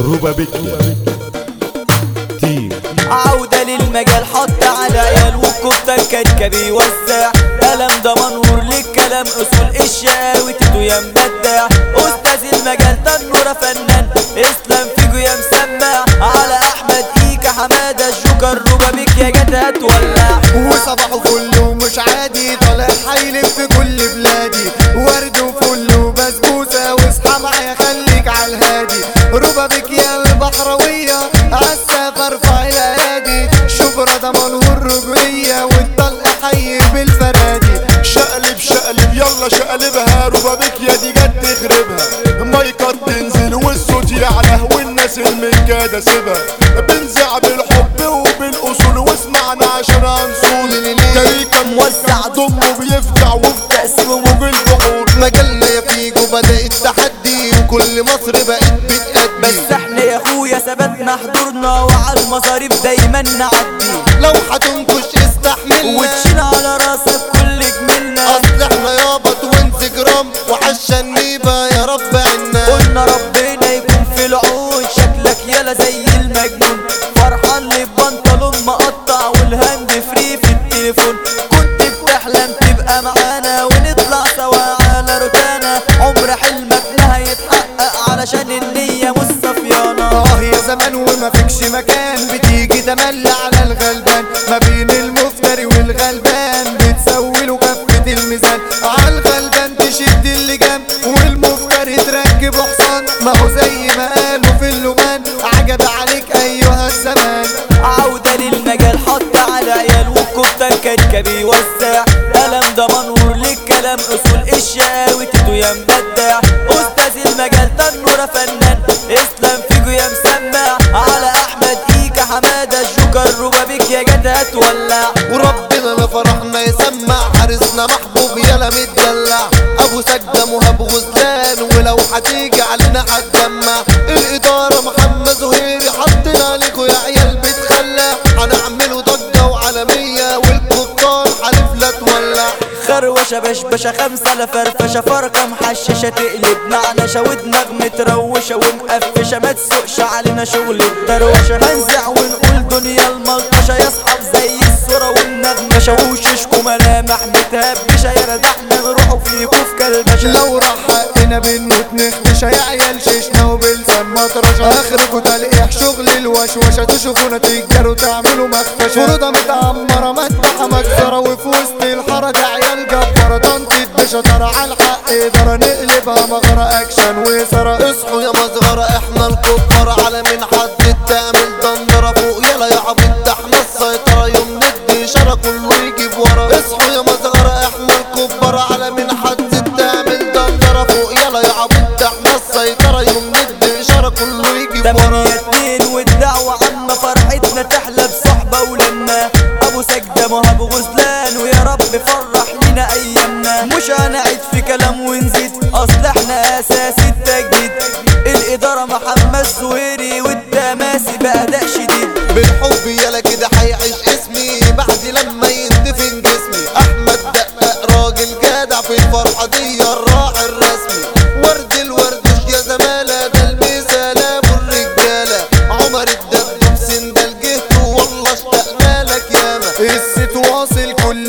روبا بكيا تيم عودة للمجال حط على عيال والكفتة الكركة بيوزع قلم ده منور للكلام أصول الشقاوي تيتو يا مبدع أستاذ المجال تنورة فنان. إسلام فيجو يا مسمع على أحمد ايكا حمادة الجوكر روبا بيك يا جت هتولع وصباحه فل ومش عادي طالع حيلف في كل بلادي. ورد وفل ربا بك يا البحروية عالسفر ارفع الايادي شبرا منهور رجولية والطلق حي بالفرادي شقلب شقلب يلا شقلبها. روبا بك يا دي جت تخربها. مايكات تنزل والصوت يعلى والناس المنكادة سيبها بنزع بالحب وبالأصول واسمعنا عشان هنصول كريكة موزع ضمه بيفجع وفي تقسيمه بالبحور مجالنا يا فيجو بدأ التحدي وكل مصر بقت ثبتنا حضورنا وعلى المصاريف دايما نعدي. لو هتنكش استحملنا وتشيل على راسك كل جميلنا. أصل إحنا يابا توينز جرام. وعشان نيبا يا رب عنا. قلنا ربنا يكون في العون. شكلك يالا زي المجنون. فرحان لي ببنطلون مقطع والهاند وما فيكش مكان بتيجي تملي هتولع وربنا لا فرحنا يسمع حارسنا محبوب يلا متدلع. أبو سجدة مهاب غزلان ولو هتيجي علينا هتجمع الإدارة محمد زهيري حطينا عليكوا يا عيال بتخلع هنعملوا ضجة وعالمية والكفار تولع خروشة بشبشة خمسة لفرفشة فرقة محششة تقلب. نعنشة ودماغ متروشة ومقفشة. ما تسوقش علينا شغل الدروشة. هنزع ونقول دنيا الملطشة. يصحب زي الصورة والنغمشة وششكو ملامح متهبشة يا ردحنا نروحوا فيكوا في كلبشة لو راح حقنا بنموت نختشى يا عيال شيشنا وبلسان مطرشة اخركوا تلقيح شغل الوشوشة. تشوفونا تجروا تعملوا مخفشة فروضة متعمرة مدبحة مجزرة وفي وسط جبارة تنطيط بشطارة على الحق إدارة نقلبها مغرة أكشن. وإثارة اصحوا يا مصغرة إحنا الكبار. على من حد تعمل دندرة فوق يلا يا عبيد ده إحنا السيطرة. يوم ندي إشارة كله يجيب ورا. اصحوا يا مصغرة إحنا الكبار. على من حد تعمل دندرة فوق يلا يا عبيد ده إحنا السيطرة. يوم ندي إشارة كله يجيب ورا. مهاب غزلان ويا رب فرح لينا أيامنا. مش هنعيد في كلام ونزيد اصل إحنا أساس التجديد. الإدارة محمد زهيري والتماسي بأداء شديد. بالحب يلا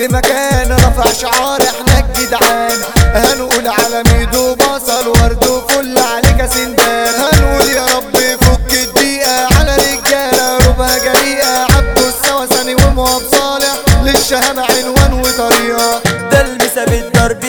مكان رفع شعار إحنا الجدعان هنقول على ميدو بصل ورد وفل عليك يا سندال هنقول يا رب فك الدقيقة على رجاله ربها جريئة عبده السوسني ومواب صالح. للشهامة عنوان وطريقة. ده المسا بالضرب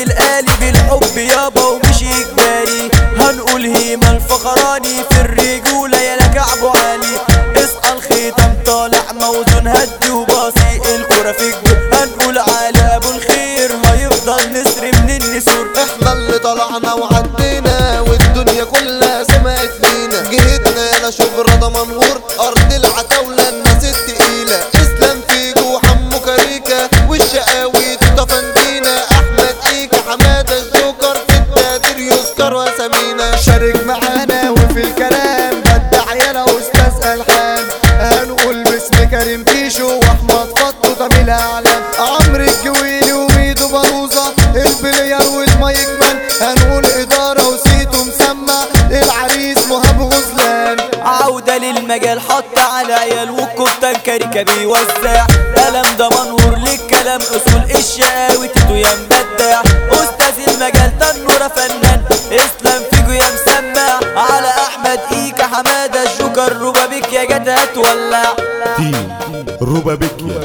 واسامينا شارك معانا وفي الكلام. بدع يالا أستاذ ألحان. هنقول باسم كريم فيشو وأحمد فضل جميل أعلام. عمرو الجويلي وميدو باروزة. البليار وال mic man. هنقول إدارة وسيتو مسمى العريس مهاب غزلان. عودة للمجال حط على عيال والكفتة كاريكا بيوزع. قلم ده منور للكلام أصول الشقاوي تيتو يا مبدع أستاذ المجال تنورة فنان. إسلام فيجو يا مسمع على أحمد إيكا حمادة. الجوكر روبابيك يا جد هتولع تيم روبابيكيا